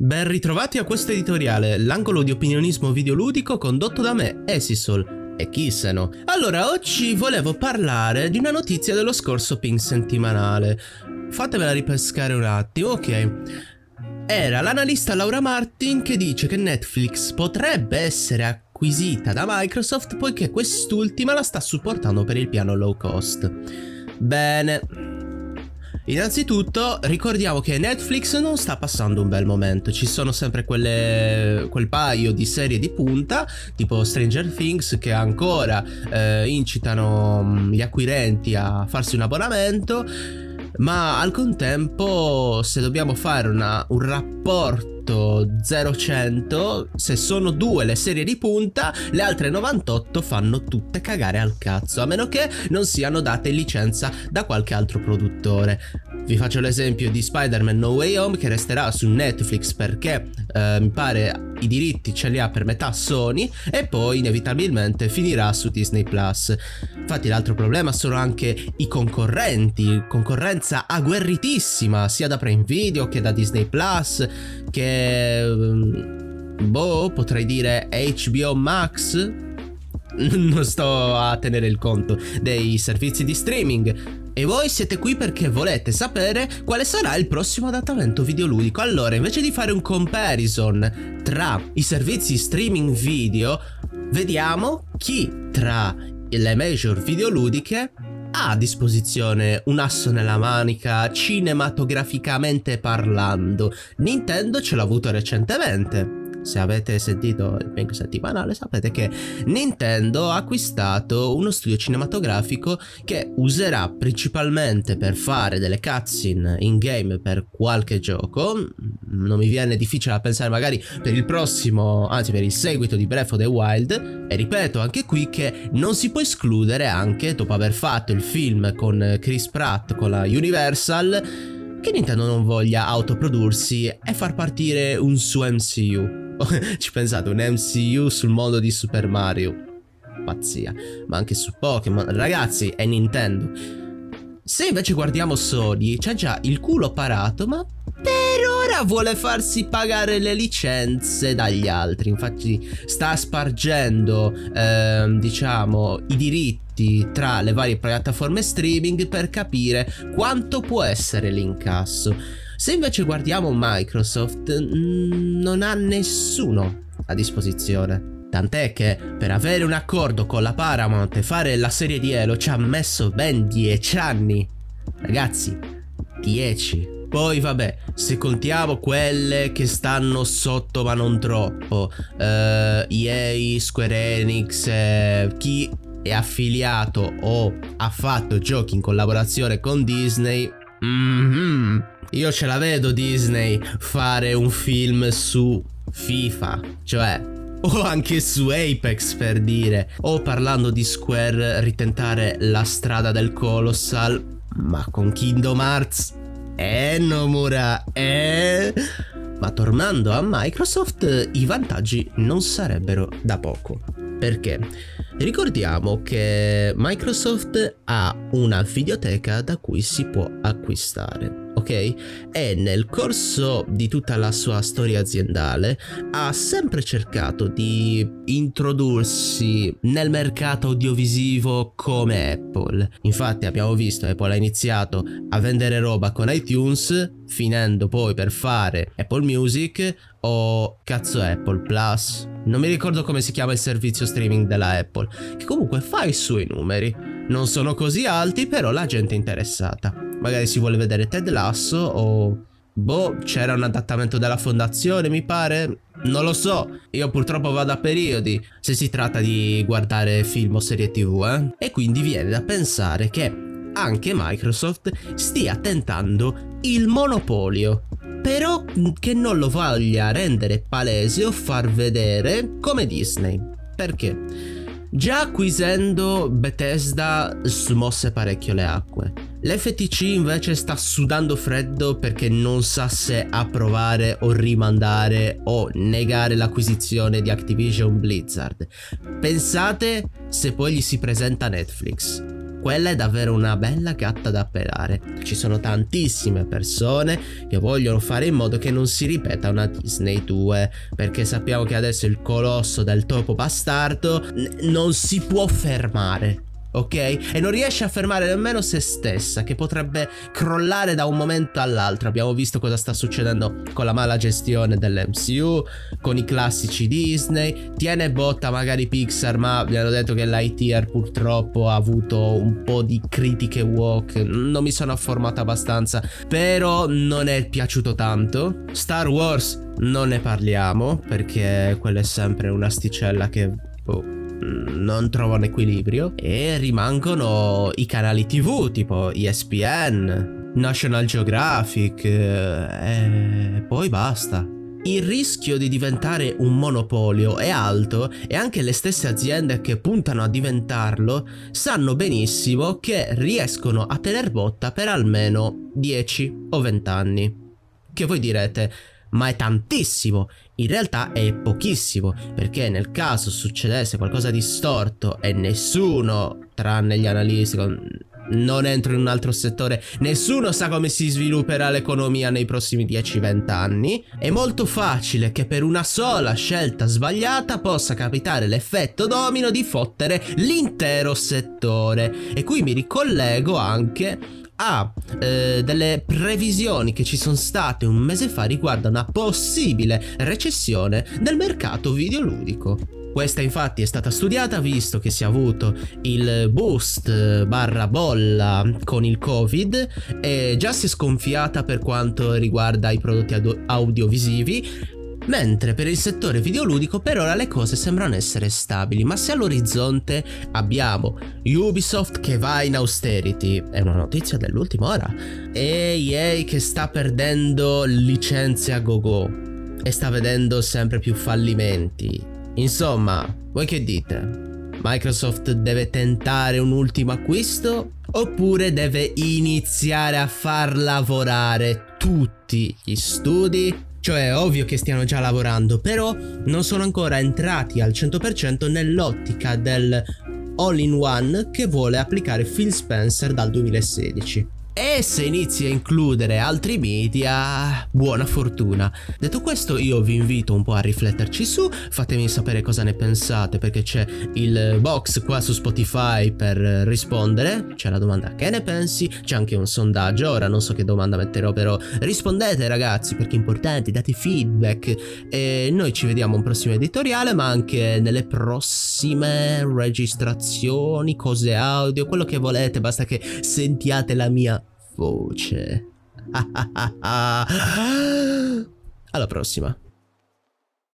Ben ritrovati a questo editoriale, l'angolo di opinionismo videoludico condotto da me, Esisol e Kisseno. Allora, oggi volevo parlare di una notizia dello scorso ping settimanale. Fatemela ripescare un attimo, ok. Era l'analista Laura Martin che dice che Netflix potrebbe essere acquisita da Microsoft poiché quest'ultima la sta supportando per il piano low cost. Bene, Innanzitutto ricordiamo che Netflix non sta passando un bel momento, ci sono sempre quelle, quel paio di serie di punta, tipo Stranger Things, che ancora eh, incitano mm, gli acquirenti a farsi un abbonamento, ma al contempo se dobbiamo fare una, un rapporto 0-100, se sono due le serie di punta, le altre 98 fanno tutte cagare al cazzo, a meno che non siano date licenza da qualche altro produttore. Vi faccio l'esempio di Spider-Man No Way Home che resterà su Netflix perché eh, mi pare i diritti ce li ha per metà Sony e poi inevitabilmente finirà su Disney Plus. Infatti l'altro problema sono anche i concorrenti, concorrenza agguerritissima sia da Prime Video che da Disney Plus che mm, boh, potrei dire HBO Max non sto a tenere il conto dei servizi di streaming e voi siete qui perché volete sapere quale sarà il prossimo adattamento videoludico. Allora, invece di fare un comparison tra i servizi streaming video, vediamo chi tra le major videoludiche ha a disposizione un asso nella manica cinematograficamente parlando. Nintendo ce l'ha avuto recentemente se avete sentito il ping settimanale sapete che Nintendo ha acquistato uno studio cinematografico che userà principalmente per fare delle cutscene in game per qualche gioco. Non mi viene difficile da pensare magari per il prossimo anzi per il seguito di Breath of the Wild. E ripeto anche qui che non si può escludere anche dopo aver fatto il film con Chris Pratt con la Universal che Nintendo non voglia autoprodursi e far partire un suo MCU Ci pensate, un MCU sul mondo di Super Mario. Pazzia. Ma anche su Pokémon. Ragazzi, è Nintendo. Se invece guardiamo Sony, c'ha già il culo parato, ma per ora vuole farsi pagare le licenze dagli altri. Infatti sta spargendo, ehm, diciamo, i diritti tra le varie piattaforme streaming per capire quanto può essere l'incasso. Se invece guardiamo Microsoft, non ha nessuno a disposizione. Tant'è che per avere un accordo con la Paramount e fare la serie di Halo ci ha messo ben 10 anni. Ragazzi, 10. Poi vabbè, se contiamo quelle che stanno sotto ma non troppo, eh, EA, Square Enix, eh, chi è affiliato o ha fatto giochi in collaborazione con Disney, mm -hmm, io ce la vedo Disney fare un film su FIFA, cioè o anche su Apex per dire, o parlando di Square ritentare la strada del Colossal, ma con Kingdom Hearts eh Nomura, eh ma tornando a Microsoft i vantaggi non sarebbero da poco. Perché? Ricordiamo che Microsoft ha una videoteca da cui si può acquistare ok? E nel corso di tutta la sua storia aziendale ha sempre cercato di introdursi nel mercato audiovisivo come Apple. Infatti abbiamo visto Apple ha iniziato a vendere roba con iTunes, finendo poi per fare Apple Music o cazzo Apple Plus. Non mi ricordo come si chiama il servizio streaming della Apple, che comunque fa i suoi numeri. Non sono così alti, però la gente è interessata. Magari si vuole vedere Ted Lasso o... Boh, c'era un adattamento della fondazione, mi pare. Non lo so, io purtroppo vado a periodi se si tratta di guardare film o serie tv, eh? E quindi viene da pensare che anche Microsoft stia tentando il monopolio. Però che non lo voglia rendere palese o far vedere come Disney. Perché? Già acquisendo Bethesda smosse parecchio le acque. L'FTC invece sta sudando freddo perché non sa se approvare o rimandare o negare l'acquisizione di Activision Blizzard. Pensate se poi gli si presenta Netflix. quella è davvero una bella gatta da pelare. Ci sono tantissime persone che vogliono fare in modo che non si ripeta una Disney 2, perché sappiamo che adesso il colosso del topo bastardo non si può fermare ok? E non riesce a fermare nemmeno se stessa, che potrebbe crollare da un momento all'altro. Abbiamo visto cosa sta succedendo con la mala gestione dell'MCU, con i classici Disney. Tiene botta magari Pixar, ma vi hanno detto che l'ITR purtroppo ha avuto un po' di critiche walk. Non mi sono afformato abbastanza, però non è piaciuto tanto. Star Wars non ne parliamo, perché quella è sempre un'asticella che... Oh, non trovano equilibrio e rimangono i canali tv tipo ESPN, National Geographic eh, e poi basta. Il rischio di diventare un monopolio è alto e anche le stesse aziende che puntano a diventarlo sanno benissimo che riescono a tener botta per almeno 10 o 20 anni. Che voi direte, ma è tantissimo. In realtà è pochissimo, perché nel caso succedesse qualcosa di storto e nessuno, tranne gli analisti, non entro in un altro settore, nessuno sa come si svilupperà l'economia nei prossimi 10-20 anni, è molto facile che per una sola scelta sbagliata possa capitare l'effetto domino di fottere l'intero settore. E qui mi ricollego anche a eh, delle previsioni che ci sono state un mese fa riguardo una possibile recessione del mercato videoludico. Questa infatti è stata studiata visto che si è avuto il boost barra bolla con il covid e già si è sconfiata per quanto riguarda i prodotti audiovisivi Mentre per il settore videoludico per ora le cose sembrano essere stabili, ma se all'orizzonte abbiamo Ubisoft che va in austerity, è una notizia dell'ultima ora, e EA che sta perdendo licenze a go-go e sta vedendo sempre più fallimenti. Insomma, voi che dite? Microsoft deve tentare un ultimo acquisto oppure deve iniziare a far lavorare tutti gli studi cioè è ovvio che stiano già lavorando, però non sono ancora entrati al 100% nell'ottica del all-in-one che vuole applicare Phil Spencer dal 2016. E se inizi a includere altri media, buona fortuna. Detto questo io vi invito un po' a rifletterci su, fatemi sapere cosa ne pensate perché c'è il box qua su Spotify per rispondere, c'è la domanda che ne pensi, c'è anche un sondaggio, ora non so che domanda metterò però rispondete ragazzi perché è importante, date feedback. E noi ci vediamo un prossimo editoriale ma anche nelle prossime registrazioni, cose audio, quello che volete, basta che sentiate la mia voce. Alla prossima.